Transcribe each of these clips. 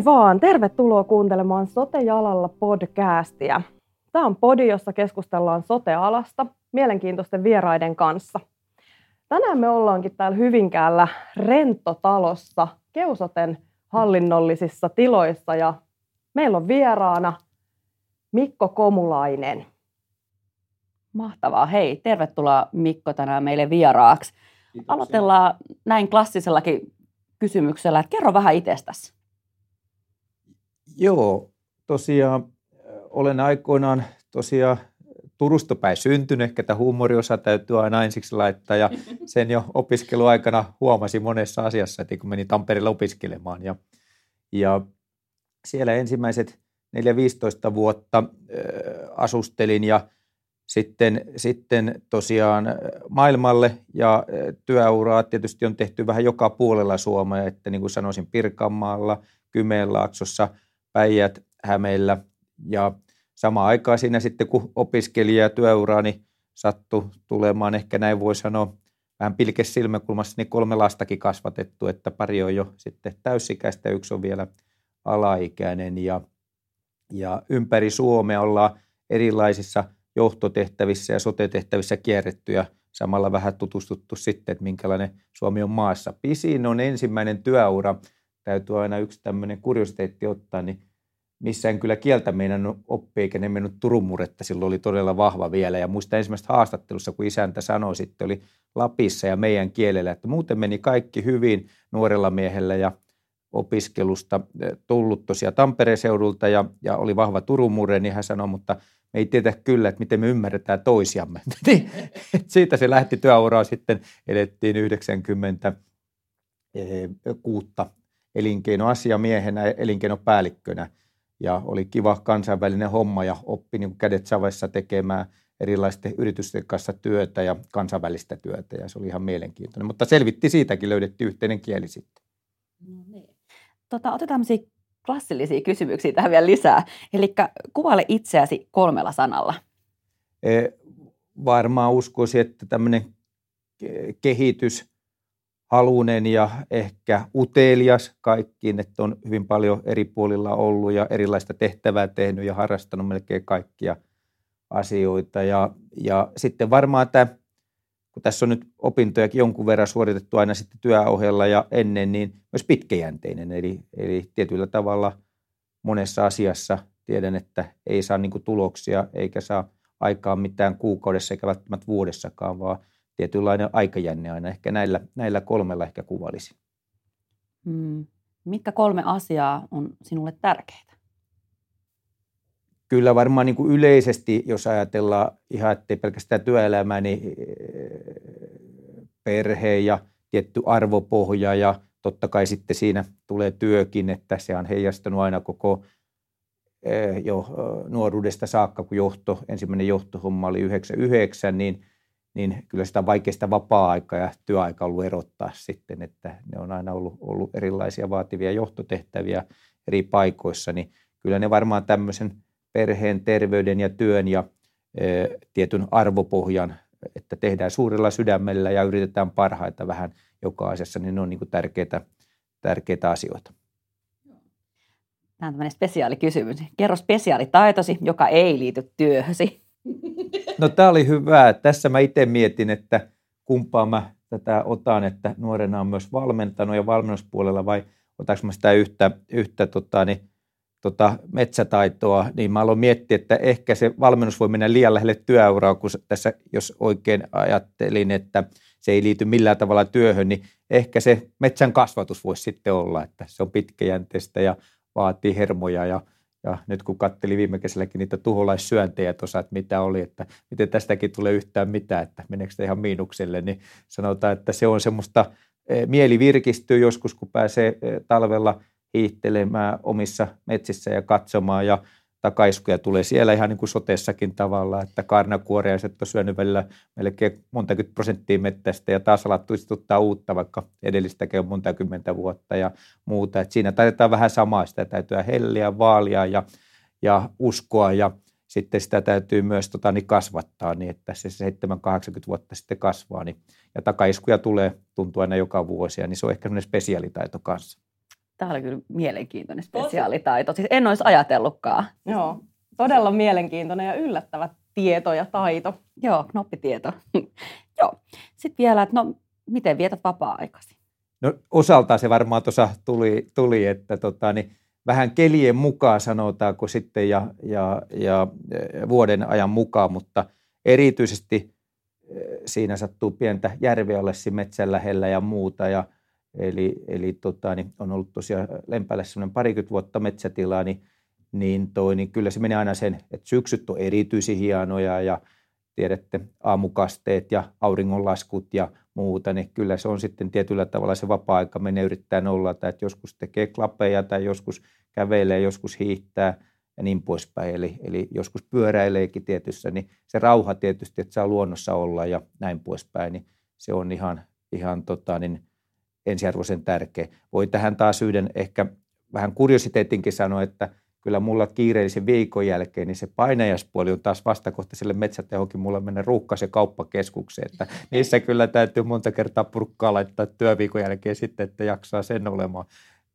Moi vaan! Tervetuloa kuuntelemaan Sote-jalalla podcastia. Tämä on podi, jossa keskustellaan sote-alasta mielenkiintoisten vieraiden kanssa. Tänään me ollaankin täällä Hyvinkäällä Rentotalossa, Keusoten hallinnollisissa tiloissa ja meillä on vieraana Mikko Komulainen. Mahtavaa. Hei, tervetuloa Mikko tänään meille vieraaksi. Kiitoksia. Aloitellaan näin klassisellakin kysymyksellä, että kerro vähän itsestäsi. Joo, tosiaan olen aikoinaan tosiaan Turusta päin syntynyt, ehkä tämä huumoriosa täytyy aina ensiksi laittaa ja sen jo opiskeluaikana huomasi monessa asiassa, että kun menin Tampereelle opiskelemaan ja, ja siellä ensimmäiset 4-15 vuotta äh, asustelin ja sitten, sitten tosiaan maailmalle ja työuraa tietysti on tehty vähän joka puolella Suomea, että niin kuin sanoisin Pirkanmaalla, Kymenlaaksossa, Päijät, Hämeellä ja sama aikaa siinä sitten kun opiskelija ja työuraani sattui tulemaan, ehkä näin voi sanoa, vähän pilkes silmäkulmassa, niin kolme lastakin kasvatettu, että pari on jo sitten täysikäistä yksi on vielä alaikäinen ja, ja ympäri Suomea ollaan erilaisissa johtotehtävissä ja sote-tehtävissä kierretty ja samalla vähän tutustuttu sitten, että minkälainen Suomi on maassa. Pisin on ensimmäinen työura, täytyy aina yksi tämmöinen kuriositeetti ottaa, niin missään kyllä kieltä meidän oppi, eikä ne mennyt Turun muretta, silloin oli todella vahva vielä. Ja muista ensimmäistä haastattelussa, kun isäntä sanoi sitten, oli Lapissa ja meidän kielellä, että muuten meni kaikki hyvin nuorella miehellä ja opiskelusta eh, tullut tosiaan Tampereen seudulta ja, ja oli vahva Turun murre, niin hän sanoi, mutta me ei tiedä kyllä, että miten me ymmärretään toisiamme. Niin, siitä se lähti työuraa sitten, elettiin 90 kuutta elinkeinoasiamiehenä, elinkeinopäällikkönä ja oli kiva kansainvälinen homma ja oppi niin kädet savessa tekemään erilaisten yritysten kanssa työtä ja kansainvälistä työtä ja se oli ihan mielenkiintoinen. Mutta selvitti siitäkin, löydettiin yhteinen kieli sitten. No niin. tota, otetaan klassillisia kysymyksiä tähän vielä lisää. Eli kuvaile itseäsi kolmella sanalla. E, varmaan uskoisin, että tämmöinen kehitys, halunen ja ehkä utelias kaikkiin, että on hyvin paljon eri puolilla ollut ja erilaista tehtävää tehnyt ja harrastanut melkein kaikkia asioita. Ja, ja sitten varmaan tämä, kun tässä on nyt opintojakin jonkun verran suoritettu aina sitten työohjella ja ennen, niin myös pitkäjänteinen. Eli, eli tietyllä tavalla monessa asiassa tiedän, että ei saa niin tuloksia eikä saa aikaan mitään kuukaudessa eikä välttämättä vuodessakaan, vaan tietynlainen aikajänne aina. Ehkä näillä, näillä kolmella ehkä kuvalisi. Hmm. Mitkä kolme asiaa on sinulle tärkeitä? Kyllä varmaan niin kuin yleisesti, jos ajatellaan ihan, ettei pelkästään työelämää, niin perhe ja tietty arvopohja ja totta kai sitten siinä tulee työkin, että se on heijastunut aina koko eh, jo nuoruudesta saakka, kun johto, ensimmäinen johtohomma oli 99, niin niin kyllä sitä vaikeista vapaa-aikaa ja työaikaa ollut erottaa sitten, että ne on aina ollut, ollut erilaisia vaativia johtotehtäviä eri paikoissa, niin kyllä ne varmaan tämmöisen perheen, terveyden ja työn ja e, tietyn arvopohjan, että tehdään suurella sydämellä ja yritetään parhaita vähän joka asiassa, niin ne on niin tärkeitä, tärkeitä asioita. Tämä on tämmöinen spesiaalikysymys. Kerro spesiaalitaitosi, joka ei liity työhösi. No tämä oli hyvä. Tässä mä itse mietin, että kumpaa mä tätä otan, että nuorena on myös valmentanut ja valmennuspuolella vai otanko mä sitä yhtä, yhtä tota, niin, tota, metsätaitoa, niin mä aloin miettiä, että ehkä se valmennus voi mennä liian lähelle työuraa, kun tässä, jos oikein ajattelin, että se ei liity millään tavalla työhön, niin ehkä se metsän kasvatus voisi sitten olla, että se on pitkäjänteistä ja vaatii hermoja ja ja nyt kun katteli viime kesälläkin niitä tuholaissyöntejä tuossa, että mitä oli, että miten tästäkin tulee yhtään mitään, että meneekö se ihan miinukselle, niin sanotaan, että se on semmoista, e, mieli virkistyy joskus, kun pääsee e, talvella hiihtelemään omissa metsissä ja katsomaan. Ja takaiskuja tulee siellä ihan niin kuin sotessakin tavalla, että karnakuoriaiset on syönyt välillä melkein monta prosenttia mettästä ja taas alattu istuttaa uutta, vaikka edellistäkin on monta kymmentä vuotta ja muuta. Et siinä taidetaan vähän samaa, sitä täytyy helliä, vaalia ja, ja uskoa ja sitten sitä täytyy myös tota, niin kasvattaa niin, että se 7-80 vuotta sitten kasvaa. Niin, ja takaiskuja tulee, tuntuu aina joka vuosi, niin se on ehkä sellainen spesiaalitaito kanssa. Tämä oli kyllä mielenkiintoinen spesiaalitaito. Siis en olisi ajatellutkaan. Joo, todella mielenkiintoinen ja yllättävä tieto ja taito. Joo, knoppitieto. Joo. Sitten vielä, että no, miten vietät vapaa-aikasi? No osaltaan se varmaan tuossa tuli, tuli, että tota, niin vähän kelien mukaan sanotaanko sitten ja, ja, ja vuoden ajan mukaan, mutta erityisesti siinä sattuu pientä järveä ollessa metsän lähellä ja muuta. Ja, eli eli tota, niin on ollut tosiaan Lempällä semmoinen parikymmentä vuotta metsätilaa, niin, niin, toi, niin kyllä se menee aina sen, että syksyt on erityisen hienoja ja tiedätte aamukasteet ja auringonlaskut ja muuta, niin kyllä se on sitten tietyllä tavalla se vapaa-aika menee yrittää nollata, että joskus tekee klapeja tai joskus kävelee, joskus hiihtää ja niin poispäin. Eli, eli joskus pyöräileekin tietyssä, niin se rauha tietysti, että saa luonnossa olla ja näin poispäin, niin se on ihan, ihan tota, niin ensiarvoisen tärkeä. Voi tähän taas yhden ehkä vähän kuriositeetinkin sanoa, että kyllä mulla kiireellisen viikon jälkeen, niin se painajaspuoli on taas vastakohtaiselle metsätehokin mulla mennä ruuhkaisen kauppakeskukseen. Että niissä kyllä täytyy monta kertaa purkkaa laittaa työviikon jälkeen sitten, että jaksaa sen olemaan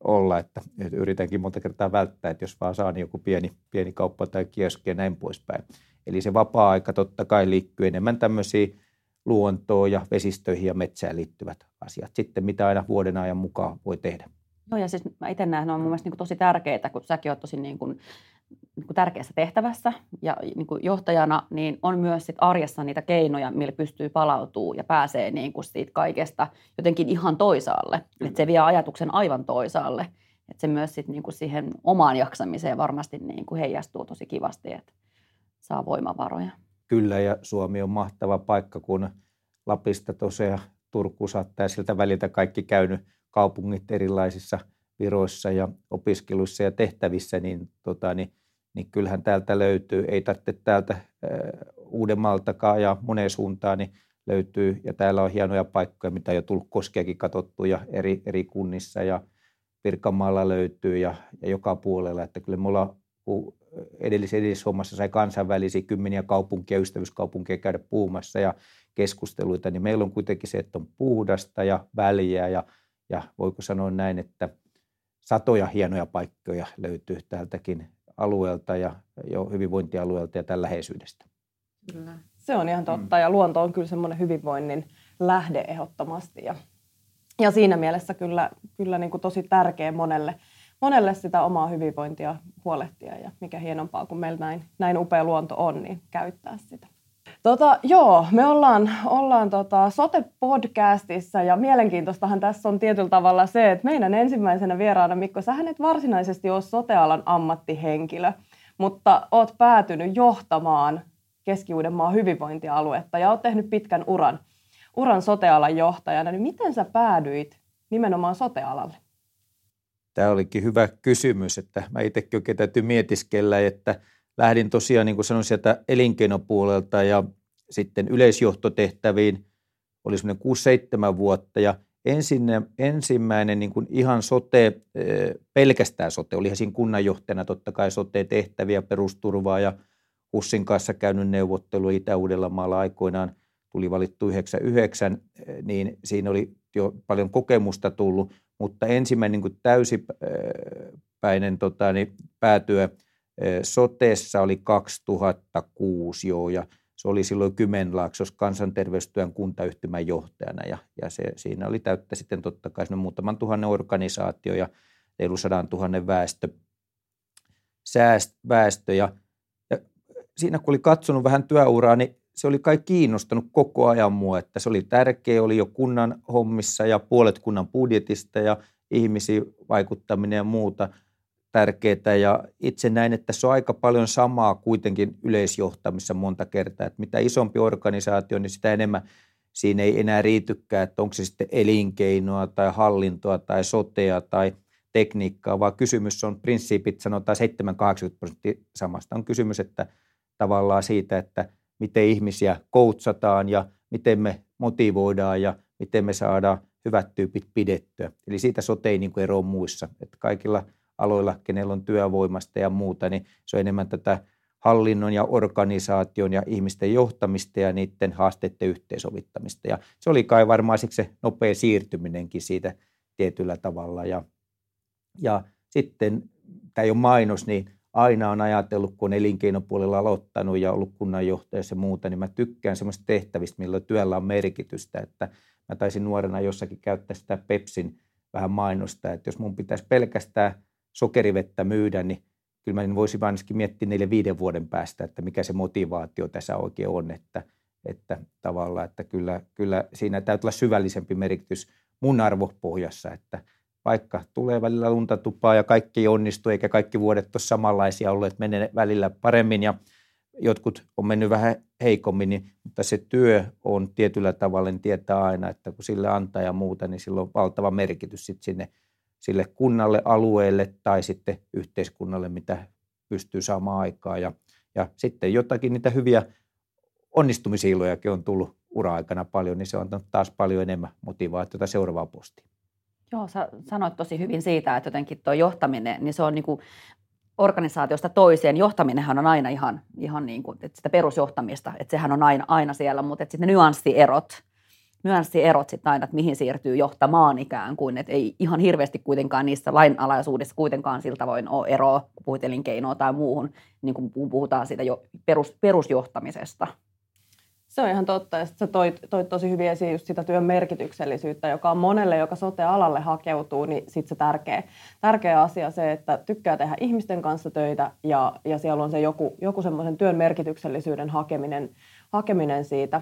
olla, että, yritänkin monta kertaa välttää, että jos vaan saa niin joku pieni, pieni kauppa tai kioski ja näin poispäin. Eli se vapaa-aika totta kai liittyy enemmän tämmöisiin luontoon ja vesistöihin ja metsään liittyvät asiat. Sitten mitä aina vuoden ajan mukaan voi tehdä. Joo, ja siis mä itse näen, on mun mielestä niin tosi tärkeitä, kun säkin oot tosi niin kuin, niin kuin tärkeässä tehtävässä ja niin kuin johtajana, niin on myös sit arjessa niitä keinoja, millä pystyy palautuu ja pääsee niin kuin siitä kaikesta jotenkin ihan toisaalle. Mm. Että se vie ajatuksen aivan toisaalle. Että se myös sit niin kuin siihen omaan jaksamiseen varmasti niin kuin heijastuu tosi kivasti, että saa voimavaroja. Kyllä, ja Suomi on mahtava paikka, kun Lapista tosiaan Turku saattaa siltä väliltä kaikki käynyt kaupungit erilaisissa viroissa ja opiskeluissa ja tehtävissä, niin, tota, niin, niin kyllähän täältä löytyy, ei tarvitse täältä äh, Uudenmaaltakaan ja moneen suuntaan, niin löytyy, ja täällä on hienoja paikkoja, mitä jo tullut koskeakin katsottu ja eri, eri kunnissa ja Pirkanmaalla löytyy ja, ja joka puolella, että kyllä me ollaan edellisessä edellishommassa sai kansainvälisiä kymmeniä kaupunkia, ystävyyskaupunkia käydä puhumassa ja keskusteluita, niin meillä on kuitenkin se, että on puhdasta ja väliä ja ja voiko sanoa näin, että satoja hienoja paikkoja löytyy täältäkin alueelta ja jo hyvinvointialueelta ja tällä läheisyydestä. Kyllä. Se on ihan totta mm. ja luonto on kyllä semmoinen hyvinvoinnin lähde ehdottomasti ja, ja siinä mielessä kyllä, kyllä niin kuin tosi tärkeä monelle, monelle sitä omaa hyvinvointia huolehtia ja mikä hienompaa, kun meillä näin, näin upea luonto on, niin käyttää sitä. Tota, joo, me ollaan, ollaan tota Sote-podcastissa ja mielenkiintoistahan tässä on tietyllä tavalla se, että meidän ensimmäisenä vieraana, Mikko, sä et varsinaisesti ole sotealan ammattihenkilö, mutta oot päätynyt johtamaan Keski-Uudenmaan hyvinvointialuetta ja oot tehnyt pitkän uran, uran sotealan johtajana. Niin miten sä päädyit nimenomaan sotealalle? Tämä olikin hyvä kysymys, että mä itsekin oikein täytyy mietiskellä, että – lähdin tosiaan, niin kuin sanoin, sieltä elinkeinopuolelta ja sitten yleisjohtotehtäviin. Oli semmoinen 6-7 vuotta ja ensinne, ensimmäinen niin kuin ihan sote, pelkästään sote, oli siinä kunnanjohtajana totta kai sote-tehtäviä, perusturvaa ja HUSin kanssa käynyt neuvottelu Itä-Uudellamaalla aikoinaan, tuli valittu 99, niin siinä oli jo paljon kokemusta tullut, mutta ensimmäinen niin täysipäinen tota, niin päätyö – Sotessa oli 2006 jo ja se oli silloin Kymenlaaksos kansanterveystyön kuntayhtymän johtajana ja, ja se, siinä oli täyttä sitten totta kai muutaman tuhannen organisaatio ja reilu sadan tuhannen väestö, sääst, väestö ja, ja siinä kun oli katsonut vähän työuraa, niin se oli kai kiinnostanut koko ajan mua, että se oli tärkeä, oli jo kunnan hommissa ja puolet kunnan budjetista ja ihmisiin vaikuttaminen ja muuta – tärkeää ja itse näin, että se on aika paljon samaa kuitenkin yleisjohtamissa monta kertaa, että mitä isompi organisaatio, niin sitä enemmän siinä ei enää riitykään, että onko se sitten elinkeinoa tai hallintoa tai sotea tai tekniikkaa, vaan kysymys on prinsiipit sanotaan 7-80 prosenttia samasta. On kysymys, että tavallaan siitä, että miten ihmisiä koutsataan ja miten me motivoidaan ja miten me saadaan hyvät tyypit pidettyä. Eli siitä sote ei niin kuin eroa muissa. Että kaikilla aloilla, kenellä on työvoimasta ja muuta, niin se on enemmän tätä hallinnon ja organisaation ja ihmisten johtamista ja niiden haasteiden yhteensovittamista. Ja se oli kai varmaan siksi se nopea siirtyminenkin siitä tietyllä tavalla. Ja, Ja sitten, tämä ei ole mainos, niin aina on ajatellut, kun on elinkeinopuolella aloittanut ja ollut kunnanjohtajassa ja muuta, niin mä tykkään semmoista tehtävistä, millä työllä on merkitystä. Että mä taisin nuorena jossakin käyttää sitä Pepsin vähän mainosta, että jos mun pitäisi pelkästään sokerivettä myydä, niin kyllä mä voisin ainakin miettiä neljä viiden vuoden päästä, että mikä se motivaatio tässä oikein on, että, että tavallaan, että kyllä, kyllä siinä täytyy olla syvällisempi merkitys mun arvopohjassa, että vaikka tulee välillä lunta tupaa ja kaikki ei onnistu, eikä kaikki vuodet ole samanlaisia olleet, menee välillä paremmin ja jotkut on mennyt vähän heikommin, niin, mutta se työ on tietyllä tavalla, niin tietää aina, että kun sille antaa ja muuta, niin sillä on valtava merkitys sit sinne sille kunnalle, alueelle tai sitten yhteiskunnalle, mitä pystyy saamaan aikaa. Ja, ja sitten jotakin niitä hyviä onnistumisilojakin on tullut ura-aikana paljon, niin se on antanut taas paljon enemmän motivaatiota seuraavaan postiin. Joo, sä sanoit tosi hyvin siitä, että jotenkin tuo johtaminen, niin se on niin kuin organisaatiosta toiseen. Johtaminenhan on aina ihan, ihan niin kuin, että sitä perusjohtamista, että sehän on aina, aina siellä, mutta että sitten ne nyanssierot, nyanssierot sitten aina, että mihin siirtyy johtamaan ikään kuin, että ei ihan hirveästi kuitenkaan niissä lainalaisuudessa kuitenkaan siltä tavoin ole eroa, kun puhuit elinkeinoa tai muuhun, niin kuin puhutaan siitä jo perus, perusjohtamisesta. Se on ihan totta. Ja sä toit, toit tosi hyvin esiin just sitä työn merkityksellisyyttä, joka on monelle, joka sote-alalle hakeutuu, niin sitten se tärkeä, tärkeä asia se, että tykkää tehdä ihmisten kanssa töitä ja, ja siellä on se joku, joku semmoisen työn merkityksellisyyden hakeminen, hakeminen siitä.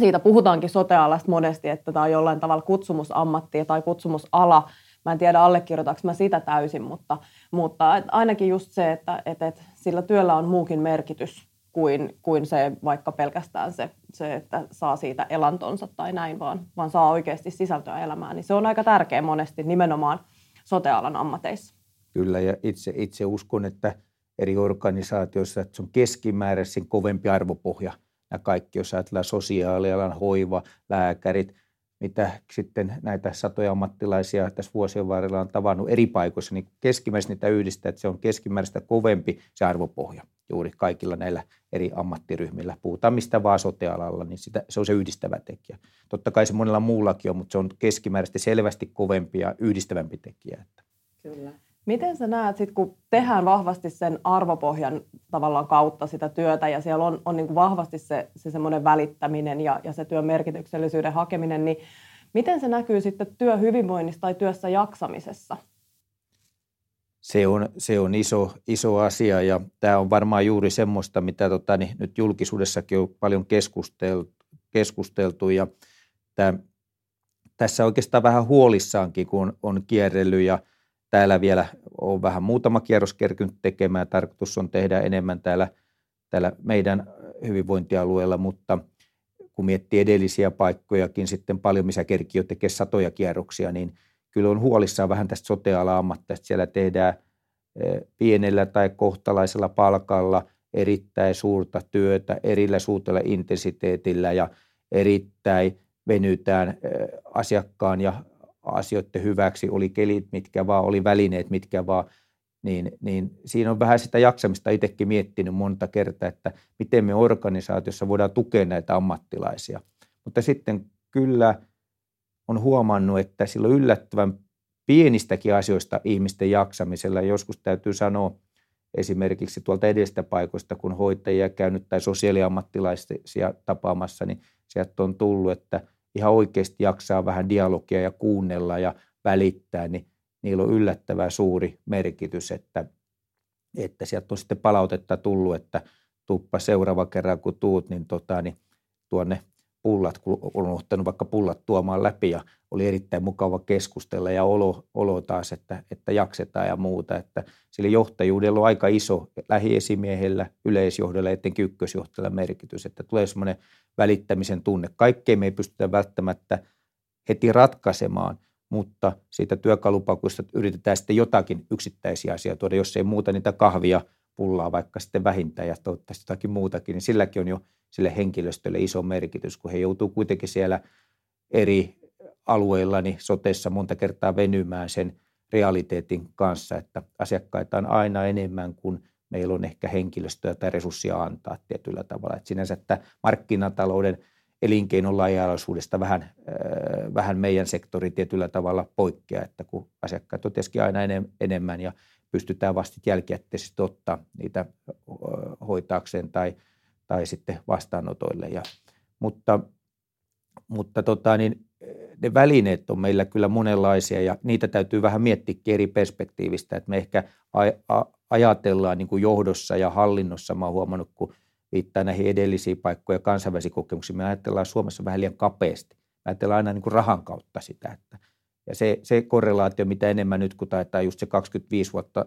Siitä puhutaankin sote-alasta monesti, että tämä on jollain tavalla kutsumusammatti tai kutsumusala. Mä en tiedä, allekirjoitanko mä sitä täysin, mutta, mutta ainakin just se, että, että, että sillä työllä on muukin merkitys kuin, kuin se vaikka pelkästään se, se, että saa siitä elantonsa tai näin, vaan, vaan saa oikeasti sisältöä elämään. Niin se on aika tärkeä monesti nimenomaan sotealan ammateissa. Kyllä, ja itse, itse uskon, että eri organisaatioissa että se on keskimääräisin kovempi arvopohja. Ja kaikki, jos ajatellaan sosiaalialan, hoiva, lääkärit, mitä sitten näitä satoja ammattilaisia tässä vuosien varrella on tavannut eri paikoissa, niin keskimäärin niitä yhdistää, että se on keskimääräistä kovempi se arvopohja juuri kaikilla näillä eri ammattiryhmillä. Puhutaan mistä vaan sotealalla, niin sitä, se on se yhdistävä tekijä. Totta kai se monella muullakin on, mutta se on keskimääräisesti selvästi kovempi ja yhdistävämpi tekijä. Kyllä. Miten sä näet, sit, kun tehdään vahvasti sen arvopohjan tavallaan kautta sitä työtä ja siellä on, on niin kuin vahvasti se, se semmoinen välittäminen ja, ja se työn merkityksellisyyden hakeminen, niin miten se näkyy sitten työhyvinvoinnissa tai työssä jaksamisessa? Se on, se on iso, iso asia ja tämä on varmaan juuri semmoista, mitä tota, niin nyt julkisuudessakin on paljon keskusteltu, keskusteltu ja tämä, tässä oikeastaan vähän huolissaankin, kun on kierrellyt ja – Täällä vielä on vähän muutama kierros kerkynyt tekemään. Tarkoitus on tehdä enemmän täällä, täällä meidän hyvinvointialueella, mutta kun miettii edellisiä paikkojakin sitten paljon, missä kerki jo tekee satoja kierroksia, niin kyllä on huolissaan vähän tästä sote-ala ammatteista. Siellä tehdään eh, pienellä tai kohtalaisella palkalla erittäin suurta työtä, erillä suurella intensiteetillä ja erittäin venytään eh, asiakkaan ja asioiden hyväksi, oli kelit mitkä vaan, oli välineet mitkä vaan, niin, niin siinä on vähän sitä jaksamista itsekin miettinyt monta kertaa, että miten me organisaatiossa voidaan tukea näitä ammattilaisia. Mutta sitten kyllä on huomannut, että sillä on yllättävän pienistäkin asioista ihmisten jaksamisella. Joskus täytyy sanoa esimerkiksi tuolta edestä paikoista, kun hoitajia käynyt tai sosiaaliammattilaisia tapaamassa, niin sieltä on tullut, että – ihan oikeasti jaksaa vähän dialogia ja kuunnella ja välittää, niin niillä on yllättävän suuri merkitys, että, että sieltä on sitten palautetta tullut, että tuppa seuraava kerran kun tuut, niin, tota, niin tuonne pullat, kun on ottanut vaikka pullat tuomaan läpi ja oli erittäin mukava keskustella ja olo, olo taas, että, että jaksetaan ja muuta. Että sillä johtajuudella on aika iso lähiesimiehellä, yleisjohdolla, etenkin ykkösjohtajalla merkitys, että tulee semmoinen välittämisen tunne. Kaikkea me ei pystytä välttämättä heti ratkaisemaan, mutta siitä työkalupakuista yritetään sitten jotakin yksittäisiä asioita tuoda, jos ei muuta niitä kahvia pullaa vaikka sitten vähintään ja toivottavasti jotakin muutakin, niin silläkin on jo sille henkilöstölle iso merkitys, kun he joutuu kuitenkin siellä eri alueilla niin sotessa monta kertaa venymään sen realiteetin kanssa, että asiakkaita on aina enemmän kuin meillä on ehkä henkilöstöä tai resurssia antaa tietyllä tavalla. Että sinänsä että markkinatalouden elinkeinon laaja vähän, vähän meidän sektori tietyllä tavalla poikkeaa, että kun asiakkaat on aina enemmän ja pystytään vasta jälkijätteisesti ottaa niitä hoitaakseen tai, tai sitten vastaanotoille. Ja, mutta mutta tota, niin ne välineet on meillä kyllä monenlaisia ja niitä täytyy vähän miettiä eri perspektiivistä, että me ehkä ajatellaan niin kuin johdossa ja hallinnossa, mä oon huomannut, kun viittaa näihin edellisiin paikkoja kansainvälisiin kokemuksiin, me ajatellaan Suomessa vähän liian kapeasti. Me ajatellaan aina niin kuin rahan kautta sitä, että ja se, se korrelaatio, mitä enemmän nyt, kun taitaa just se 25 vuotta,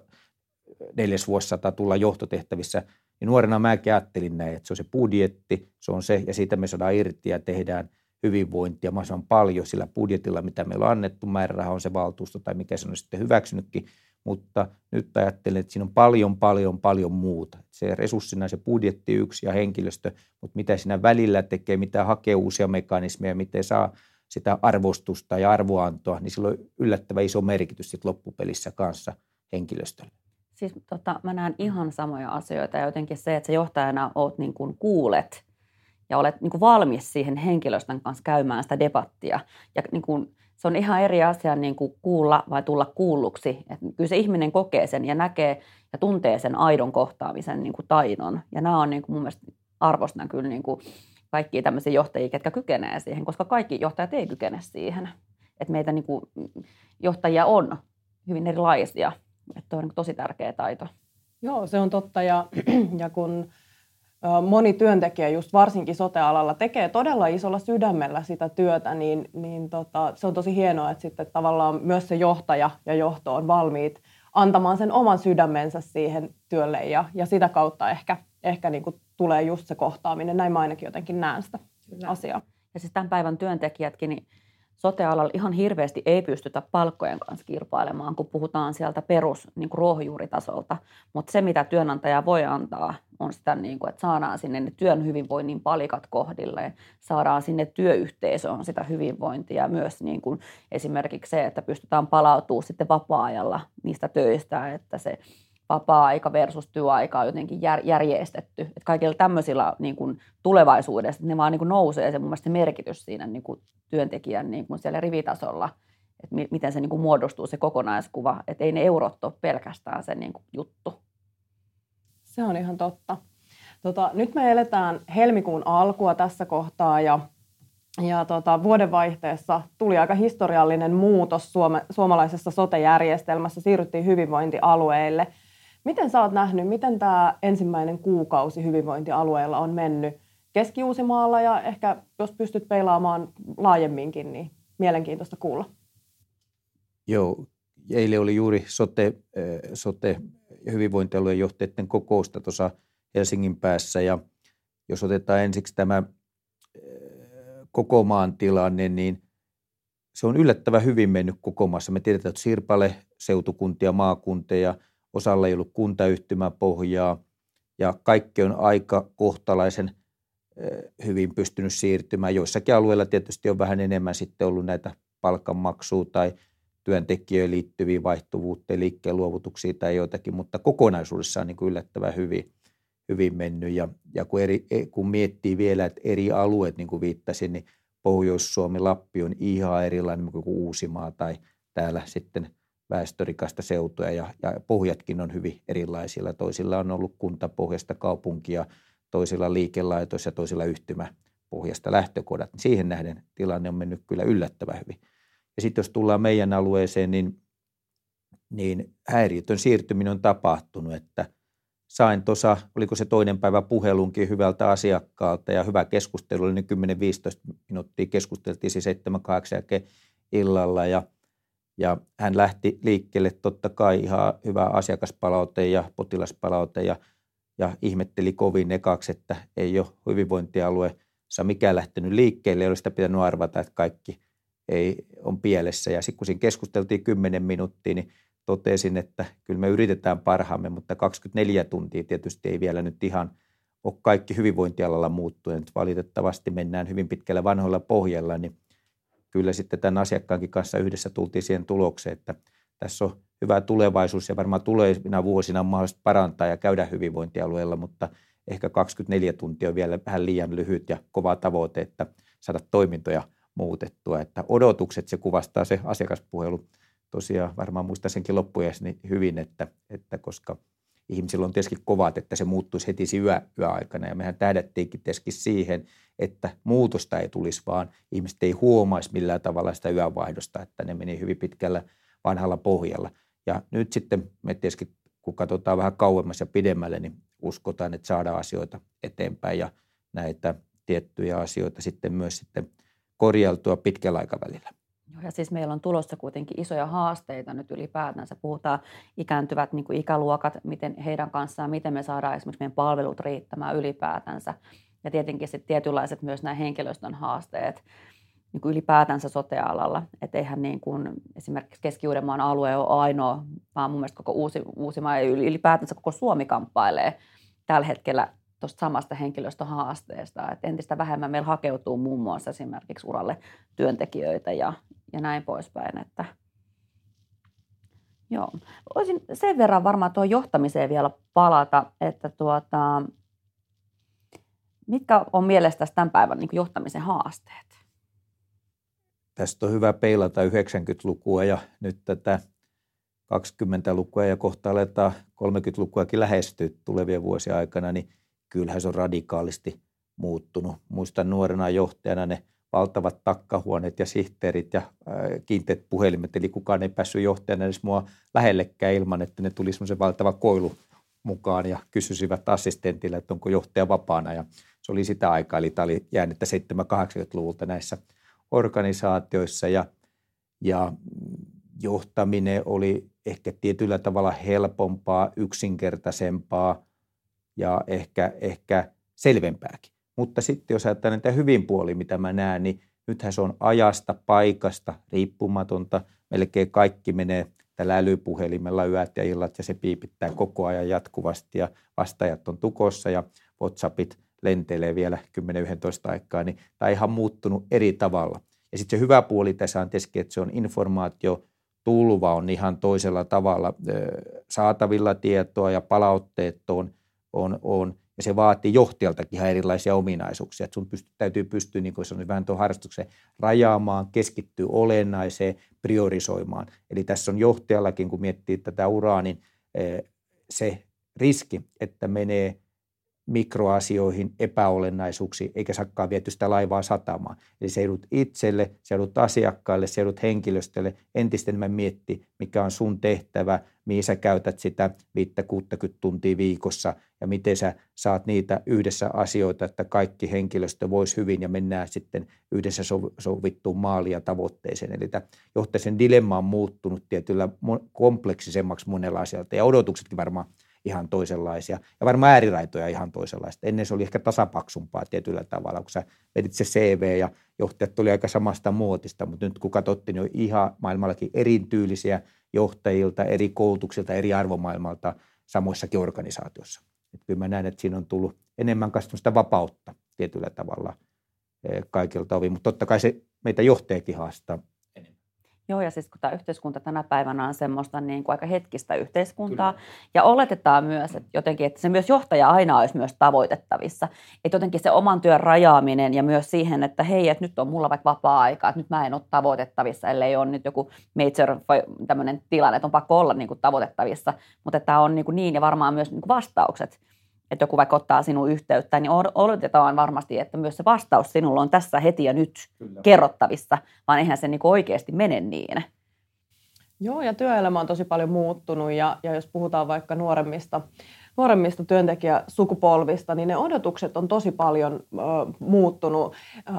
neljäs vuosisata tulla johtotehtävissä, niin nuorena mäkin ajattelin näin, että se on se budjetti, se on se, ja siitä me saadaan irti ja tehdään hyvinvointia mahdollisimman paljon sillä budjetilla, mitä meillä on annettu, määräraha on se valtuusto tai mikä se on sitten hyväksynytkin, mutta nyt ajattelen, että siinä on paljon, paljon, paljon muuta. Se resurssina se budjetti yksi ja henkilöstö, mutta mitä siinä välillä tekee, mitä hakee uusia mekanismeja, miten saa sitä arvostusta ja arvoantoa, niin sillä on yllättävän iso merkitys sitten loppupelissä kanssa henkilöstölle. Siis tota, mä näen ihan samoja asioita ja jotenkin se, että sä johtajana oot niin kuin kuulet ja olet niin kuin valmis siihen henkilöstön kanssa käymään sitä debattia. Ja niin kuin, se on ihan eri asia niin kuin kuulla vai tulla kuulluksi. Et kyllä se ihminen kokee sen ja näkee ja tuntee sen aidon kohtaamisen niin kuin taidon. Ja nämä on niin kuin mun mielestä arvostan kyllä niin kuin kaikkia tämmöisiä johtajia, ketkä kykenee siihen, koska kaikki johtajat ei kykene siihen. Että meitä niin kuin johtajia on hyvin erilaisia. Että on niin tosi tärkeä taito. Joo, se on totta. Ja, ja kun moni työntekijä just varsinkin sotealalla tekee todella isolla sydämellä sitä työtä, niin, niin tota, se on tosi hienoa, että sitten tavallaan myös se johtaja ja johto on valmiit antamaan sen oman sydämensä siihen työlle ja, ja sitä kautta ehkä, ehkä niin kuin tulee just se kohtaaminen. Näin mä ainakin jotenkin näen sitä Kyllä. asiaa. Ja siis tämän päivän työntekijätkin, niin sote-alalla ihan hirveästi ei pystytä palkkojen kanssa kilpailemaan, kun puhutaan sieltä perus niin kuin ruohonjuuritasolta. Mutta se, mitä työnantaja voi antaa, on sitä, niin kuin, että saadaan sinne ne työn hyvinvoinnin palikat kohdilleen, saadaan sinne työyhteisöön sitä hyvinvointia. Myös niin kuin esimerkiksi se, että pystytään palautumaan sitten vapaa-ajalla niistä töistä, että se vapaa-aika versus työaika on jotenkin jär, järjestetty. Että kaikilla tämmöisillä niin kuin tulevaisuudessa ne vaan niin kuin nousee se mun mielestä se merkitys siinä niin kuin työntekijän niin kuin siellä rivitasolla, että mi, miten se niin kuin muodostuu se kokonaiskuva. Että ei ne eurot ole pelkästään se niin kuin juttu. Se on ihan totta. Tota, nyt me eletään helmikuun alkua tässä kohtaa ja ja tota, vuodenvaihteessa tuli aika historiallinen muutos suome, suomalaisessa sote-järjestelmässä, siirryttiin hyvinvointialueille – Miten sä oot nähnyt, miten tämä ensimmäinen kuukausi hyvinvointialueella on mennyt Keski-Uusimaalla ja ehkä jos pystyt peilaamaan laajemminkin, niin mielenkiintoista kuulla. Joo, eilen oli juuri sote, sote hyvinvointialueen johtajien kokousta tuossa Helsingin päässä ja jos otetaan ensiksi tämä koko maan tilanne, niin se on yllättävän hyvin mennyt koko maassa. Me tiedetään, että Sirpale, seutukuntia, maakuntia – osalla ei ollut kuntayhtymäpohjaa ja kaikki on aika kohtalaisen hyvin pystynyt siirtymään. Joissakin alueilla tietysti on vähän enemmän sitten ollut näitä palkanmaksua tai työntekijöihin liittyviä vaihtuvuutta, liikkeen luovutuksia tai joitakin, mutta kokonaisuudessaan niin kuin yllättävän hyvin, hyvin mennyt. Ja, ja kun, eri, e, kun miettii vielä, että eri alueet, niin kuin viittasin, niin Pohjois-Suomi, Lappi on ihan erilainen kuin Uusimaa tai täällä sitten väestörikasta seutua ja, ja pohjatkin on hyvin erilaisilla. Toisilla on ollut kuntapohjasta kaupunkia, toisilla liikelaitos ja toisilla yhtymäpohjasta lähtökohdat. Siihen nähden tilanne on mennyt kyllä yllättävän hyvin. Ja sitten jos tullaan meidän alueeseen, niin, niin häiriötön siirtyminen on tapahtunut, että sain tuossa, oliko se toinen päivä puhelunkin hyvältä asiakkaalta ja hyvä keskustelu niin 10-15 minuuttia keskusteltiin siis 7-8 illalla ja – ja hän lähti liikkeelle totta kai ihan hyvä asiakaspalaute ja potilaspalaute ja, ja ihmetteli kovin ekaksi, että ei ole hyvinvointialueessa mikään lähtenyt liikkeelle. Ei sitä pitänyt arvata, että kaikki ei on pielessä. Ja sitten kun siinä keskusteltiin 10 minuuttia, niin totesin, että kyllä me yritetään parhaamme, mutta 24 tuntia tietysti ei vielä nyt ihan ole kaikki hyvinvointialalla muuttunut. Valitettavasti mennään hyvin pitkällä vanhoilla pohjalla, niin – kyllä sitten tämän asiakkaankin kanssa yhdessä tultiin siihen tulokseen, että tässä on hyvä tulevaisuus ja varmaan tulevina vuosina on mahdollista parantaa ja käydä hyvinvointialueella, mutta ehkä 24 tuntia on vielä vähän liian lyhyt ja kova tavoite, että saada toimintoja muutettua. Että odotukset, se kuvastaa se asiakaspuhelu. Tosiaan varmaan muistan senkin loppujen hyvin, että, että koska ihmisillä on tietysti kovat, että se muuttuisi heti yö, yöaikana. Ja mehän tähdättiinkin tietysti siihen, että muutosta ei tulisi, vaan ihmiset ei huomaisi millään tavalla sitä yövaihdosta, että ne meni hyvin pitkällä vanhalla pohjalla. Ja nyt sitten me tietysti, kun katsotaan vähän kauemmas ja pidemmälle, niin uskotaan, että saadaan asioita eteenpäin ja näitä tiettyjä asioita sitten myös sitten korjaltua pitkällä aikavälillä. Ja siis meillä on tulossa kuitenkin isoja haasteita nyt ylipäätänsä. Puhutaan ikääntyvät niin kuin ikäluokat, miten heidän kanssaan, miten me saadaan esimerkiksi meidän palvelut riittämään ylipäätänsä. Ja tietenkin sitten tietynlaiset myös nämä henkilöstön haasteet niin kuin ylipäätänsä sote-alalla. Että eihän niin kuin esimerkiksi Keski-Uudenmaan alue ole ainoa, vaan mun mielestä koko uusi, Uusimaa ja ylipäätänsä koko Suomi kamppailee tällä hetkellä tuosta samasta henkilöstöhaasteesta, että entistä vähemmän meillä hakeutuu muun muassa esimerkiksi uralle työntekijöitä ja, ja näin poispäin. Että, joo. Voisin sen verran varmaan tuo johtamiseen vielä palata, että tuota, mitkä on mielestä tämän päivän niin johtamisen haasteet? Tästä on hyvä peilata 90-lukua ja nyt tätä 20-lukua ja kohta aletaan 30-lukuakin lähestyä tulevien vuosien aikana, niin kyllähän se on radikaalisti muuttunut. Muistan nuorena johtajana ne valtavat takkahuoneet ja sihteerit ja kiinteät puhelimet, eli kukaan ei päässyt johtajana edes mua lähellekään ilman, että ne tuli semmoisen valtava koilu mukaan ja kysyisivät assistentille, että onko johtaja vapaana. Ja se oli sitä aikaa, eli tämä oli jäänyt 7-80-luvulta näissä organisaatioissa ja, ja johtaminen oli ehkä tietyllä tavalla helpompaa, yksinkertaisempaa ja ehkä, ehkä selvempääkin. Mutta sitten jos ajattelee näitä hyvin puoli, mitä mä näen, niin nythän se on ajasta, paikasta, riippumatonta. Melkein kaikki menee tällä älypuhelimella yöt ja illat ja se piipittää koko ajan jatkuvasti ja vastaajat on tukossa ja WhatsAppit lentelee vielä 10-11 aikaa, niin tämä on ihan muuttunut eri tavalla. Ja sitten se hyvä puoli tässä on tietysti, että se on informaatio, tulva on ihan toisella tavalla saatavilla tietoa ja palautteet on, on, on ja se vaatii johtajaltakin ihan erilaisia ominaisuuksia. Että sun pystyy, täytyy pystyä, niin kuin sanoin, vähän tuon harrastuksen rajaamaan, keskittyä olennaiseen, priorisoimaan. Eli tässä on johtajallakin, kun miettii tätä uraa, niin se riski, että menee mikroasioihin, epäolennaisuuksiin, eikä sakkaa viety sitä laivaa satamaan. Eli se joudut itselle, se joudut asiakkaille, se joudut henkilöstölle entistä enemmän mietti, mikä on sun tehtävä, mihin sä käytät sitä 5-60 tuntia viikossa ja miten sä saat niitä yhdessä asioita, että kaikki henkilöstö voisi hyvin ja mennään sitten yhdessä sovittuun maaliin ja tavoitteeseen. Eli tämä johtaisen dilemma on muuttunut tietyllä kompleksisemmaksi monella asialta ja odotuksetkin varmaan ihan toisenlaisia. Ja varmaan ääriraitoja ihan toisenlaista. Ennen se oli ehkä tasapaksumpaa tietyllä tavalla, kun sä vedit se CV ja johtajat tuli aika samasta muotista, mutta nyt kun katsottiin, niin on ihan maailmallakin erityylisiä johtajilta, eri koulutuksilta, eri arvomaailmalta samoissakin organisaatioissa. Et kyllä mä näen, että siinä on tullut enemmän kasvamista vapautta tietyllä tavalla eh, kaikilta ovin, mutta totta kai se meitä johtajakin haastaa Joo, ja siis kun tämä yhteiskunta tänä päivänä on semmoista niin kuin aika hetkistä yhteiskuntaa, Kyllä. ja oletetaan myös, että jotenkin, että se myös johtaja aina olisi myös tavoitettavissa. Että jotenkin se oman työn rajaaminen ja myös siihen, että hei, että nyt on mulla vaikka vapaa-aika, että nyt mä en ole tavoitettavissa, ellei ole nyt joku major tämmöinen tilanne, että on pakko olla niin kuin tavoitettavissa. Mutta tämä on niin, kuin niin ja varmaan myös niin kuin vastaukset että joku vaikka ottaa sinun yhteyttä, niin odotetaan varmasti, että myös se vastaus sinulla on tässä heti ja nyt Kyllä. kerrottavissa, vaan eihän se niin oikeasti mene niin. Joo, ja työelämä on tosi paljon muuttunut, ja, ja jos puhutaan vaikka nuoremmista, nuoremmista työntekijäsukupolvista, niin ne odotukset on tosi paljon ö, muuttunut. Ö,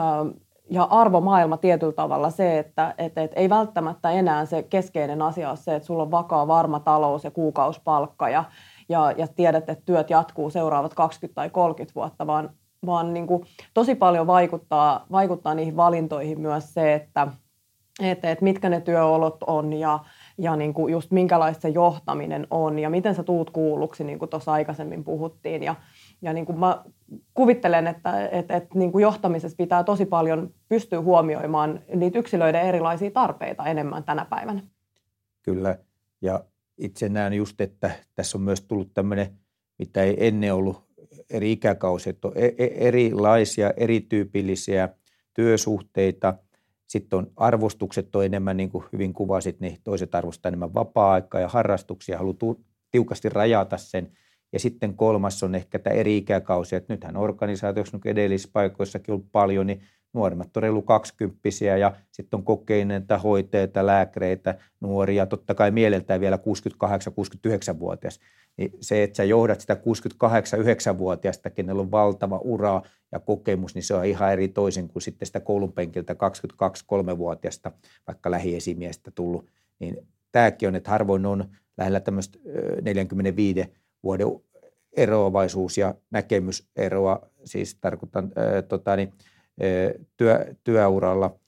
ja arvomaailma tietyllä tavalla se, että et, et ei välttämättä enää se keskeinen asia ole se, että sulla on vakaa, varma talous ja kuukausipalkka ja, ja, ja tiedät, että työt jatkuu seuraavat 20 tai 30 vuotta, vaan, vaan niin kuin tosi paljon vaikuttaa, vaikuttaa niihin valintoihin myös se, että, että, että mitkä ne työolot on ja, ja niin kuin just minkälaista se johtaminen on ja miten sä tuut kuulluksi, niin kuin tuossa aikaisemmin puhuttiin. Ja, ja niin kuin mä kuvittelen, että, että, että niin kuin johtamisessa pitää tosi paljon pystyä huomioimaan niitä yksilöiden erilaisia tarpeita enemmän tänä päivänä. Kyllä, ja itse näen just, että tässä on myös tullut tämmöinen, mitä ei ennen ollut eri ikäkausia, että on e-, e-, erilaisia, erityypillisiä työsuhteita. Sitten on arvostukset on enemmän, niin kuin hyvin kuvasit, niin toiset arvostaa enemmän vapaa-aikaa ja harrastuksia, haluaa tiukasti rajata sen. Ja sitten kolmas on ehkä tämä eri ikäkausi, että nythän organisaatioissa niin edellisissä paikoissakin on paljon, niin nuorimmat on reilu kaksikymppisiä ja sitten on kokeineita hoitajia, lääkäreitä, nuoria, totta kai mieleltään vielä 68-69-vuotias. Niin se, että sä johdat sitä 68-9-vuotiaasta, kenellä on valtava ura ja kokemus, niin se on ihan eri toisin kuin sitten sitä koulun penkiltä 22-3-vuotiaasta, vaikka lähiesimiestä tullut. Niin tämäkin on, että harvoin on lähellä tämmöistä 45 vuoden eroavaisuus ja näkemyseroa, siis tarkoitan äh, tota, niin, työ, työuralla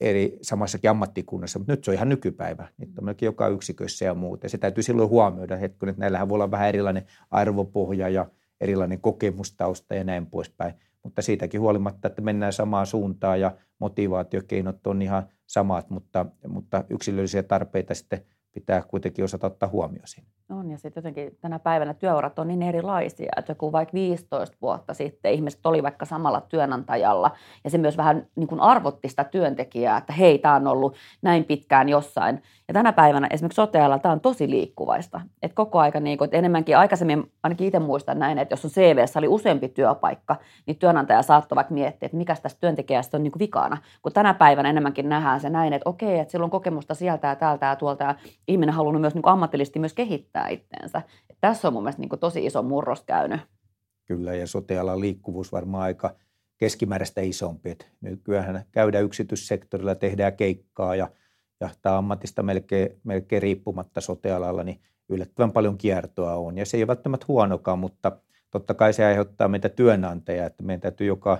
eri samassakin ammattikunnassa, mutta nyt se on ihan nykypäivä. Nyt on melkein joka yksikössä ja muuta. Ja se täytyy silloin huomioida hetken, että näillähän voi olla vähän erilainen arvopohja ja erilainen kokemustausta ja näin poispäin. Mutta siitäkin huolimatta, että mennään samaan suuntaan ja motivaatiokeinot on ihan samat, mutta, mutta yksilöllisiä tarpeita sitten pitää kuitenkin osata ottaa huomioon siinä. On ja sitten jotenkin tänä päivänä työurat on niin erilaisia, että joku vaikka 15 vuotta sitten ihmiset oli vaikka samalla työnantajalla ja se myös vähän niin kuin arvotti sitä työntekijää, että hei, tämä on ollut näin pitkään jossain. Ja tänä päivänä esimerkiksi sotealla tämä on tosi liikkuvaista. Että koko aika niin kuin, että enemmänkin aikaisemmin, ainakin itse muistan näin, että jos on CVssä oli useampi työpaikka, niin työnantaja saattoi vaikka miettiä, että mikä tästä työntekijästä on niin kuin vikana. Kun tänä päivänä enemmänkin nähdään se näin, että okei, että sillä on kokemusta sieltä ja täältä ja tuolta ja ihminen halunnut myös niin kuin ammatillisesti myös kehittää itteensä. Et tässä on mun mielestä niin kuin tosi iso murros käynyt. Kyllä, ja sotealan liikkuvuus varmaan aika keskimääräistä isompi. Et nykyään käydään yksityissektorilla, tehdään keikkaa ja, ja tämä ammatista melkein, melkein riippumatta sotealalla, niin yllättävän paljon kiertoa on. Ja se ei ole välttämättä huonokaan, mutta totta kai se aiheuttaa meitä työnantajia, että meidän täytyy joka,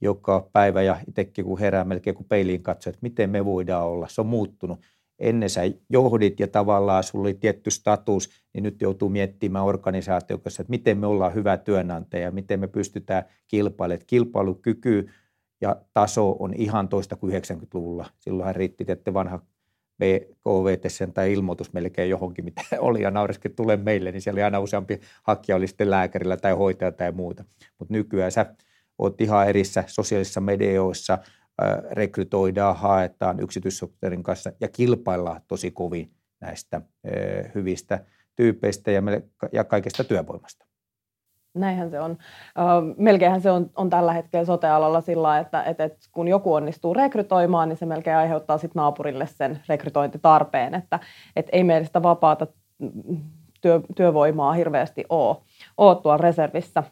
joka päivä ja itsekin kun herää melkein kuin peiliin katsoa, että miten me voidaan olla. Se on muuttunut ennen sä johdit ja tavallaan sulla oli tietty status, niin nyt joutuu miettimään organisaatio kanssa, että miten me ollaan hyvä työnantaja, miten me pystytään kilpailemaan. Kilpailukyky ja taso on ihan toista kuin 90-luvulla. Silloinhan riitti, että vanha BKVT tai ilmoitus melkein johonkin, mitä oli, ja naureskin tulee meille, niin siellä oli aina useampi hakija, oli sitten lääkärillä tai hoitaja tai muuta. Mutta nykyään sä oot ihan erissä sosiaalisissa medioissa, rekrytoidaan, haetaan yksityissektorin kanssa ja kilpaillaan tosi kovin näistä hyvistä tyypeistä ja, kaikesta työvoimasta. Näinhän se on. Melkeinhän se on, on tällä hetkellä sotealalla sillä, että, että, että kun joku onnistuu rekrytoimaan, niin se melkein aiheuttaa sit naapurille sen rekrytointitarpeen, että, että ei meillä sitä vapaata työ, työvoimaa hirveästi ole, ole tuolla reservissä.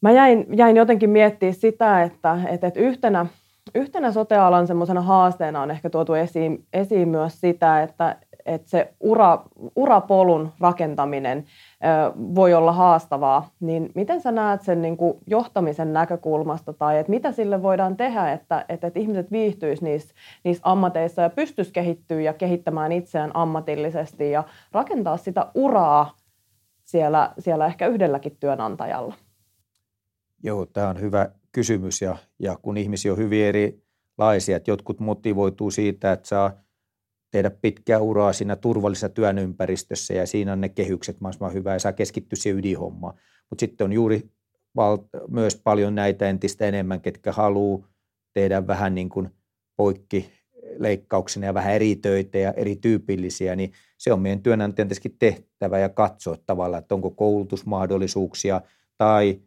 Mä jäin, jäin jotenkin miettimään sitä, että, että, että yhtenä, yhtenä sotealan semmoisena haasteena on ehkä tuotu esiin, esiin myös sitä, että, että se ura, urapolun rakentaminen ö, voi olla haastavaa. Niin miten sä näet sen niin kuin johtamisen näkökulmasta tai että mitä sille voidaan tehdä, että, että, että ihmiset viihtyisivät niissä, niissä ammateissa ja pystyisivät kehittyä ja kehittämään itseään ammatillisesti ja rakentaa sitä uraa siellä, siellä ehkä yhdelläkin työnantajalla? Joo, tämä on hyvä kysymys ja, ja kun ihmisiä on hyvin erilaisia, että jotkut motivoituu siitä, että saa tehdä pitkää uraa siinä turvallisessa työn ympäristössä ja siinä on ne kehykset mahdollisimman hyvä ja saa keskittyä siihen ydinhommaan. Mutta sitten on juuri val- myös paljon näitä entistä enemmän, ketkä haluaa tehdä vähän niin kuin poikki leikkauksena ja vähän eri töitä ja erityypillisiä, niin se on meidän työnantajan tehtävä ja katsoa tavallaan, että onko koulutusmahdollisuuksia tai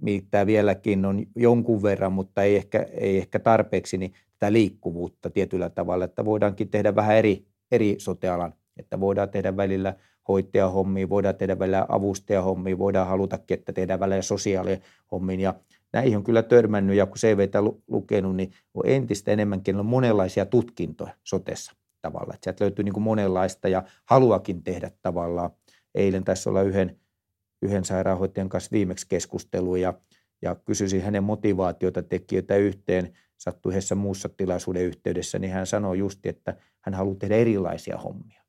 mitä vieläkin on jonkun verran, mutta ei ehkä, ei ehkä tarpeeksi, niin tätä liikkuvuutta tietyllä tavalla, että voidaankin tehdä vähän eri, eri sotealan, että voidaan tehdä välillä hoitajahommia, voidaan tehdä välillä avustajahommia, voidaan halutakin, että tehdään välillä sosiaalihommia. Ja näihin on kyllä törmännyt ja kun CVtä lukenut, niin on entistä enemmänkin on monenlaisia tutkintoja sotessa tavalla, että sieltä löytyy niin kuin monenlaista ja haluakin tehdä tavallaan. Eilen tässä olla yhden yhden sairaanhoitajan kanssa viimeksi keskustelu ja, ja kysyisin hänen motivaatiota tekijöitä yhteen, sattui yhdessä muussa tilaisuuden yhteydessä, niin hän sanoi just, että hän haluaa tehdä erilaisia hommia.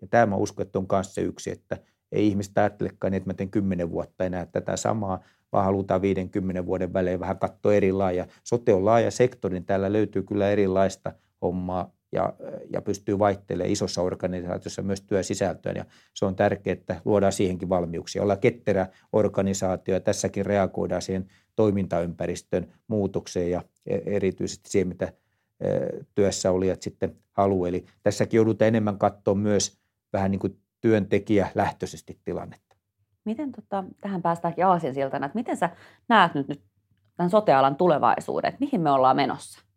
Ja tämä mä uskon, että on myös se yksi, että ei ihmistä ajattelekaan, että mä teen kymmenen vuotta enää tätä samaa, vaan halutaan 50 vuoden välein vähän katsoa eri laaja. Sote on laaja sektori, niin täällä löytyy kyllä erilaista hommaa ja, ja pystyy vaihtelemaan isossa organisaatiossa myös työsisältöön. Ja se on tärkeää, että luodaan siihenkin valmiuksia. Olla ketterä organisaatio ja tässäkin reagoidaan siihen toimintaympäristön muutokseen ja e, erityisesti siihen, mitä työssä olijat sitten haluaa. Eli tässäkin joudutaan enemmän katsoa myös vähän niin kuin työntekijälähtöisesti tilannetta. Miten tota, tähän päästäänkin aasinsiltana, että miten sä näet nyt, nyt tämän sotealan tulevaisuuden, että mihin me ollaan menossa?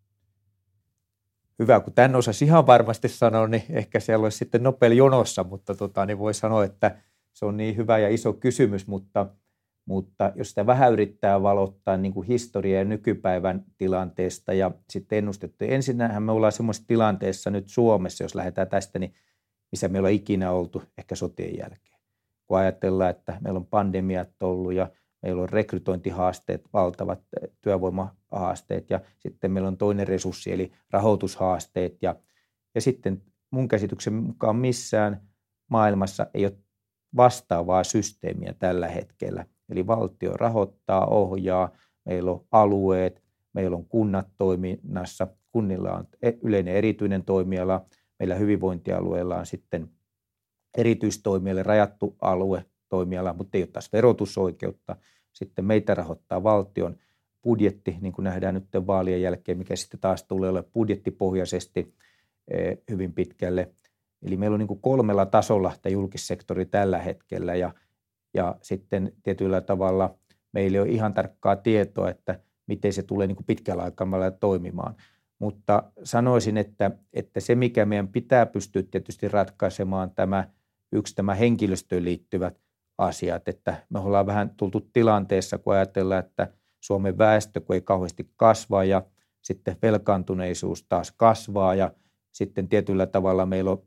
Hyvä, kun tämän osasi ihan varmasti sanoa, niin ehkä siellä olisi sitten nopea jonossa, mutta tota, niin voi sanoa, että se on niin hyvä ja iso kysymys, mutta, mutta jos sitä vähän yrittää valottaa niin kuin historia ja nykypäivän tilanteesta ja sitten ennustettu. Ensinnähän me ollaan semmoisessa tilanteessa nyt Suomessa, jos lähdetään tästä, niin missä me ollaan ikinä oltu ehkä sotien jälkeen. Kun ajatellaan, että meillä on pandemiat ollut ja meillä on rekrytointihaasteet, valtavat työvoimahaasteet ja sitten meillä on toinen resurssi eli rahoitushaasteet ja, ja sitten mun käsityksen mukaan missään maailmassa ei ole vastaavaa systeemiä tällä hetkellä. Eli valtio rahoittaa, ohjaa, meillä on alueet, meillä on kunnat toiminnassa, kunnilla on e, yleinen erityinen toimiala, meillä hyvinvointialueella on sitten erityistoimijalle rajattu alue, toimiala, mutta ei ole taas verotusoikeutta. Sitten meitä rahoittaa valtion budjetti, niin kuin nähdään nyt vaalien jälkeen, mikä sitten taas tulee olla budjettipohjaisesti eh, hyvin pitkälle. Eli meillä on niin kolmella tasolla tämä julkissektori tällä hetkellä ja, ja sitten tietyllä tavalla meillä ei ole ihan tarkkaa tietoa, että miten se tulee niin pitkällä aikavälillä toimimaan. Mutta sanoisin, että, että se mikä meidän pitää pystyä tietysti ratkaisemaan tämä yksi tämä henkilöstöön liittyvät asiat, että me ollaan vähän tultu tilanteessa, kun ajatellaan, että Suomen väestö kun ei kauheasti kasva ja sitten velkaantuneisuus taas kasvaa ja sitten tietyllä tavalla meillä on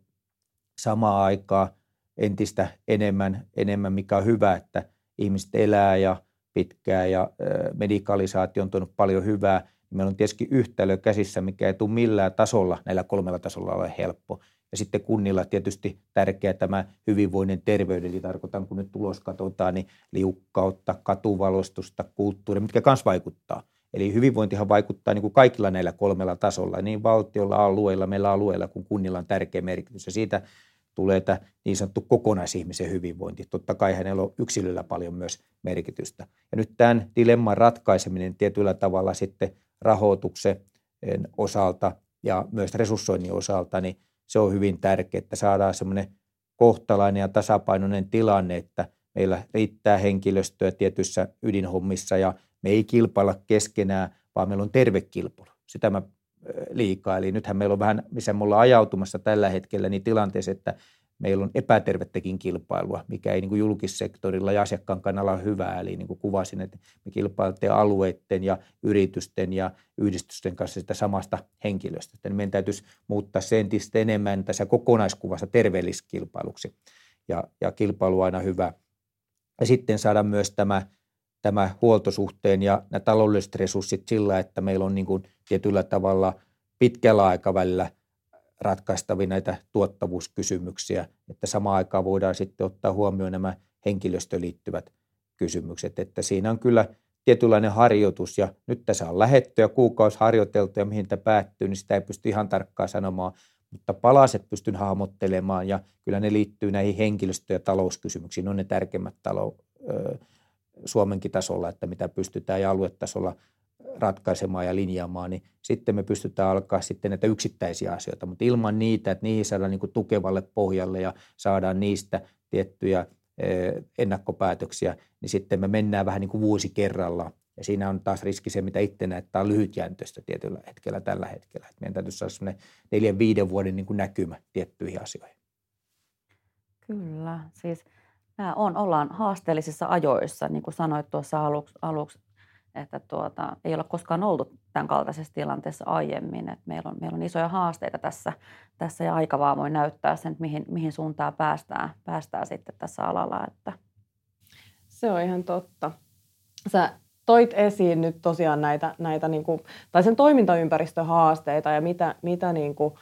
samaa aikaa entistä enemmän, enemmän mikä on hyvä, että ihmiset elää ja pitkään ja medikalisaatio on tuonut paljon hyvää. Meillä on tietysti yhtälö käsissä, mikä ei tule millään tasolla, näillä kolmella tasolla ole helppo. Ja sitten kunnilla tietysti tärkeä tämä hyvinvoinnin terveyden, eli tarkoitan, kun nyt tulos katsotaan, niin liukkautta, katuvalostusta, kulttuuri, mitkä myös vaikuttaa. Eli hyvinvointihan vaikuttaa niin kuin kaikilla näillä kolmella tasolla, niin valtiolla, alueilla, meillä alueilla kuin kunnilla on tärkeä merkitys. Ja siitä tulee tämä niin sanottu kokonaisihmisen hyvinvointi. Totta kai hänellä on yksilöllä paljon myös merkitystä. Ja nyt tämän dilemman ratkaiseminen tietyllä tavalla sitten rahoituksen osalta ja myös resurssoinnin osalta, niin se on hyvin tärkeää, että saadaan semmoinen kohtalainen ja tasapainoinen tilanne, että meillä riittää henkilöstöä tietyissä ydinhommissa ja me ei kilpailla keskenään, vaan meillä on terve kilpailu. Sitä mä liikaa. Eli nythän meillä on vähän, missä me ollaan ajautumassa tällä hetkellä, niin tilanteessa, että meillä on epätervettäkin kilpailua, mikä ei niin kuin julkissektorilla ja asiakkaan kannalla ole hyvää. Eli niin kuin kuvasin, että me kilpailette alueiden ja yritysten ja yhdistysten kanssa sitä samasta henkilöstöstä. Niin meidän täytyisi muuttaa se entistä enemmän tässä kokonaiskuvassa terveelliskilpailuksi. Ja, ja kilpailu on aina hyvä. Ja sitten saada myös tämä, tämä huoltosuhteen ja nämä taloudelliset resurssit sillä, että meillä on niin kuin tietyllä tavalla pitkällä aikavälillä – ratkaistavia näitä tuottavuuskysymyksiä, että samaan aikaan voidaan sitten ottaa huomioon nämä henkilöstöön liittyvät kysymykset. Että siinä on kyllä tietynlainen harjoitus ja nyt tässä on lähetty ja kuukausi harjoiteltu ja mihin tämä päättyy, niin sitä ei pysty ihan tarkkaan sanomaan, mutta palaset pystyn hahmottelemaan ja kyllä ne liittyy näihin henkilöstö- ja talouskysymyksiin, ne on ne tärkeimmät talou, Suomenkin tasolla, että mitä pystytään ja aluetasolla ratkaisemaan ja linjaamaan, niin sitten me pystytään alkaa sitten näitä yksittäisiä asioita, mutta ilman niitä, että niihin saadaan niin tukevalle pohjalle ja saadaan niistä tiettyjä ennakkopäätöksiä, niin sitten me mennään vähän niin kuin vuosi kerrallaan. Ja siinä on taas riski se, mitä itse näyttää on lyhytjäntöistä tietyllä hetkellä tällä hetkellä. Että meidän täytyisi saada sellainen neljän, viiden vuoden niin kuin näkymä tiettyihin asioihin. Kyllä, siis nämä on, ollaan haasteellisissa ajoissa, niin kuin sanoit tuossa aluksi, aluksi että tuota, ei ole koskaan oltu tämän kaltaisessa tilanteessa aiemmin. Että meillä, on, meillä on isoja haasteita tässä, tässä ja aika vaan voi näyttää sen, että mihin, mihin suuntaan päästään, päästään sitten tässä alalla. Että. Se on ihan totta. Sä toit esiin nyt tosiaan näitä, näitä niin kuin, tai sen toimintaympäristöhaasteita ja mitä, mitä niin kuin,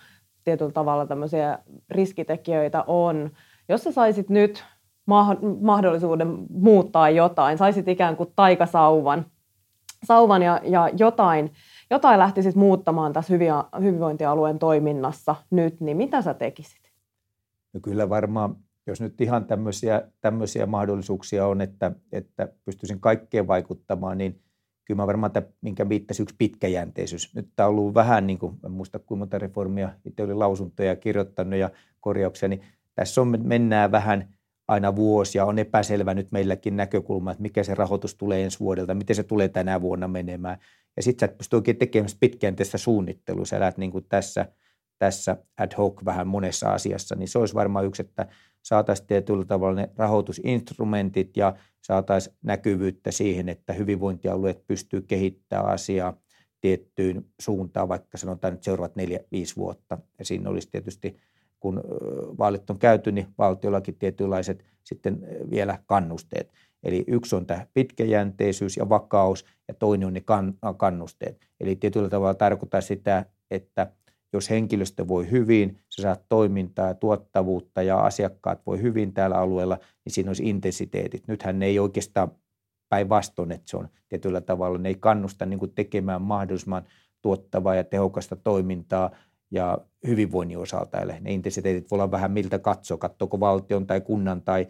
tietyllä tavalla tämmöisiä riskitekijöitä on. Jos sä saisit nyt mahdollisuuden muuttaa jotain, saisit ikään kuin taikasauvan sauvan ja, ja jotain, jotain lähtisit muuttamaan tässä hyvinvointialueen toiminnassa nyt, niin mitä sä tekisit? No kyllä varmaan, jos nyt ihan tämmöisiä, tämmöisiä mahdollisuuksia on, että, että pystyisin kaikkeen vaikuttamaan, niin kyllä mä varmaan, että minkä viittasi yksi pitkäjänteisyys. Nyt tämä on ollut vähän, niin kuin, en muista kuinka monta reformia, itse oli lausuntoja kirjoittanut ja korjauksia, niin tässä on, mennään vähän aina vuosi ja on epäselvä nyt meilläkin näkökulma, että mikä se rahoitus tulee ensi vuodelta, miten se tulee tänä vuonna menemään. Ja sitten sä et pysty oikein tekemään pitkäjänteistä suunnittelua, sä elät niin kuin tässä, tässä ad hoc vähän monessa asiassa, niin se olisi varmaan yksi, että saataisiin tietyllä tavalla ne rahoitusinstrumentit ja saataisiin näkyvyyttä siihen, että hyvinvointialueet pystyy kehittämään asiaa tiettyyn suuntaan, vaikka sanotaan nyt seuraavat neljä, viisi vuotta. Ja siinä olisi tietysti, kun vaalit on käyty, niin valtiollakin tietynlaiset sitten vielä kannusteet. Eli yksi on tämä pitkäjänteisyys ja vakaus, ja toinen on ne kannusteet. Eli tietyllä tavalla tarkoittaa sitä, että jos henkilöstö voi hyvin, sä saat toimintaa ja tuottavuutta ja asiakkaat voi hyvin täällä alueella, niin siinä olisi intensiteetit. Nythän ne ei oikeastaan päinvastoin, että se on tietyllä tavalla, ne ei kannusta niin tekemään mahdollisimman tuottavaa ja tehokasta toimintaa ja hyvinvoinnin osalta. Eli ne intensiteetit voi olla vähän miltä katsoo, katsoako valtion tai kunnan tai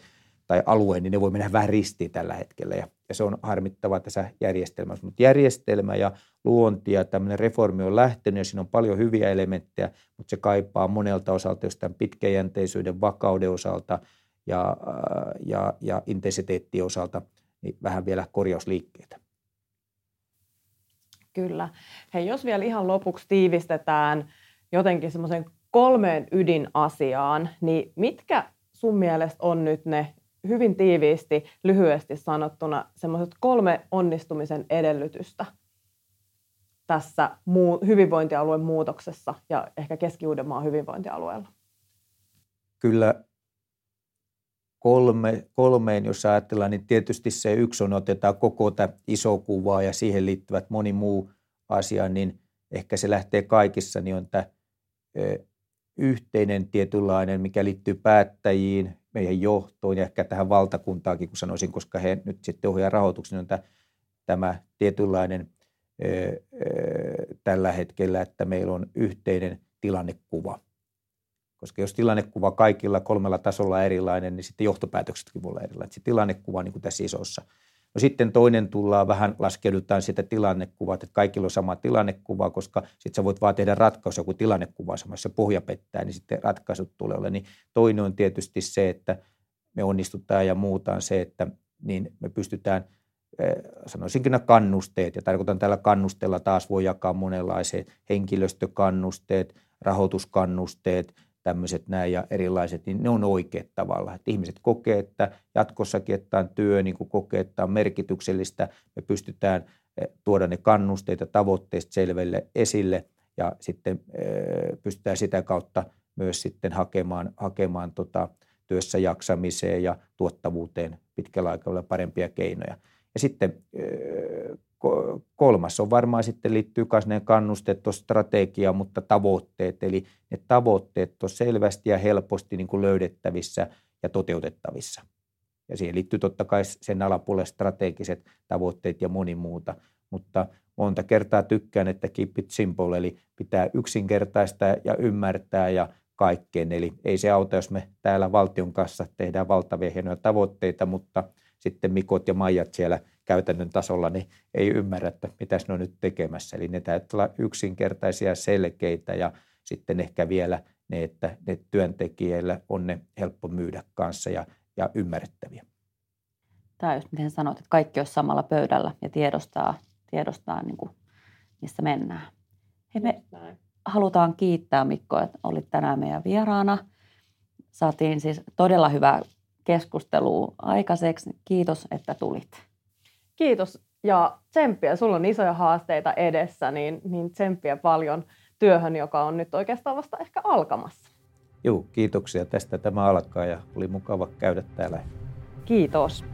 tai alueen, niin ne voi mennä vähän ristiin tällä hetkellä. Ja, ja se on harmittavaa tässä järjestelmässä. Mutta järjestelmä ja luonti ja tämmöinen reformi on lähtenyt ja siinä on paljon hyviä elementtejä, mutta se kaipaa monelta osalta jostain pitkäjänteisyyden, vakauden osalta ja, ja, ja intensiteettien osalta niin vähän vielä korjausliikkeitä. Kyllä. Hei, jos vielä ihan lopuksi tiivistetään jotenkin semmoisen kolmeen ydinasiaan, niin mitkä sun mielestä on nyt ne hyvin tiiviisti, lyhyesti sanottuna semmoiset kolme onnistumisen edellytystä tässä muu, hyvinvointialueen muutoksessa ja ehkä Keski-Uudenmaan hyvinvointialueella? Kyllä kolme, kolmeen, jos ajatellaan, niin tietysti se yksi on, otetaan koko tätä iso kuvaa ja siihen liittyvät moni muu asia, niin ehkä se lähtee kaikissa, niin on tämä yhteinen tietynlainen, mikä liittyy päättäjiin, meidän johtoon ja ehkä tähän valtakuntaankin, kun sanoisin, koska he nyt sitten ohjaa rahoituksen, on tämä, tämä tietynlainen tällä hetkellä, että meillä on yhteinen tilannekuva. Koska jos tilannekuva kaikilla kolmella tasolla on erilainen, niin sitten johtopäätöksetkin voi olla erilainen. Se tilannekuva niin kuin tässä isossa – No sitten toinen tullaan vähän, laskeudutaan sitä tilannekuvaa, että kaikilla on sama tilannekuva, koska sitten sä voit vaan tehdä ratkaisu, kun tilannekuva samassa pohja pettää, niin sitten ratkaisut tulee olla. Niin toinen on tietysti se, että me onnistutaan ja muutaan se, että niin me pystytään eh, sanoisinkin nämä kannusteet, ja tarkoitan tällä kannusteella taas voi jakaa monenlaiset henkilöstökannusteet, rahoituskannusteet, tämmöiset näin ja erilaiset, niin ne on oikeat tavalla. Että ihmiset kokee, että jatkossakin, että on työ, niin kuin kokee, että on merkityksellistä. Me pystytään eh, tuoda ne kannusteet ja tavoitteet selville esille ja sitten eh, pystytään sitä kautta myös sitten hakemaan, hakemaan tota työssä jaksamiseen ja tuottavuuteen pitkällä aikavälillä parempia keinoja. Ja sitten eh, kolmas on varmaan sitten liittyy myös ne kannusteet tuossa strategiaan, mutta tavoitteet. Eli ne tavoitteet on selvästi ja helposti niin kuin löydettävissä ja toteutettavissa. Ja siihen liittyy totta kai sen alapuolelle strategiset tavoitteet ja moni muuta. Mutta monta kertaa tykkään, että keep it simple, eli pitää yksinkertaista ja ymmärtää ja kaikkeen. Eli ei se auta, jos me täällä valtion kanssa tehdään valtavia hienoja tavoitteita, mutta sitten Mikot ja Maijat siellä – käytännön tasolla, niin ei ymmärrä, että mitä ne on nyt tekemässä. Eli ne täytyy olla yksinkertaisia, selkeitä ja sitten ehkä vielä ne, että ne työntekijöillä on ne helppo myydä kanssa ja, ja ymmärrettäviä. Tämä just miten sanoit, että kaikki olisi samalla pöydällä ja tiedostaa, tiedostaa niin kuin, missä mennään. Hei, me halutaan kiittää Mikko, että olit tänään meidän vieraana. Saatiin siis todella hyvää keskustelua aikaiseksi. Kiitos, että tulit kiitos ja tsemppiä. Sulla on isoja haasteita edessä, niin, niin tsemppiä paljon työhön, joka on nyt oikeastaan vasta ehkä alkamassa. Joo, kiitoksia tästä. Tämä alkaa ja oli mukava käydä täällä. Kiitos.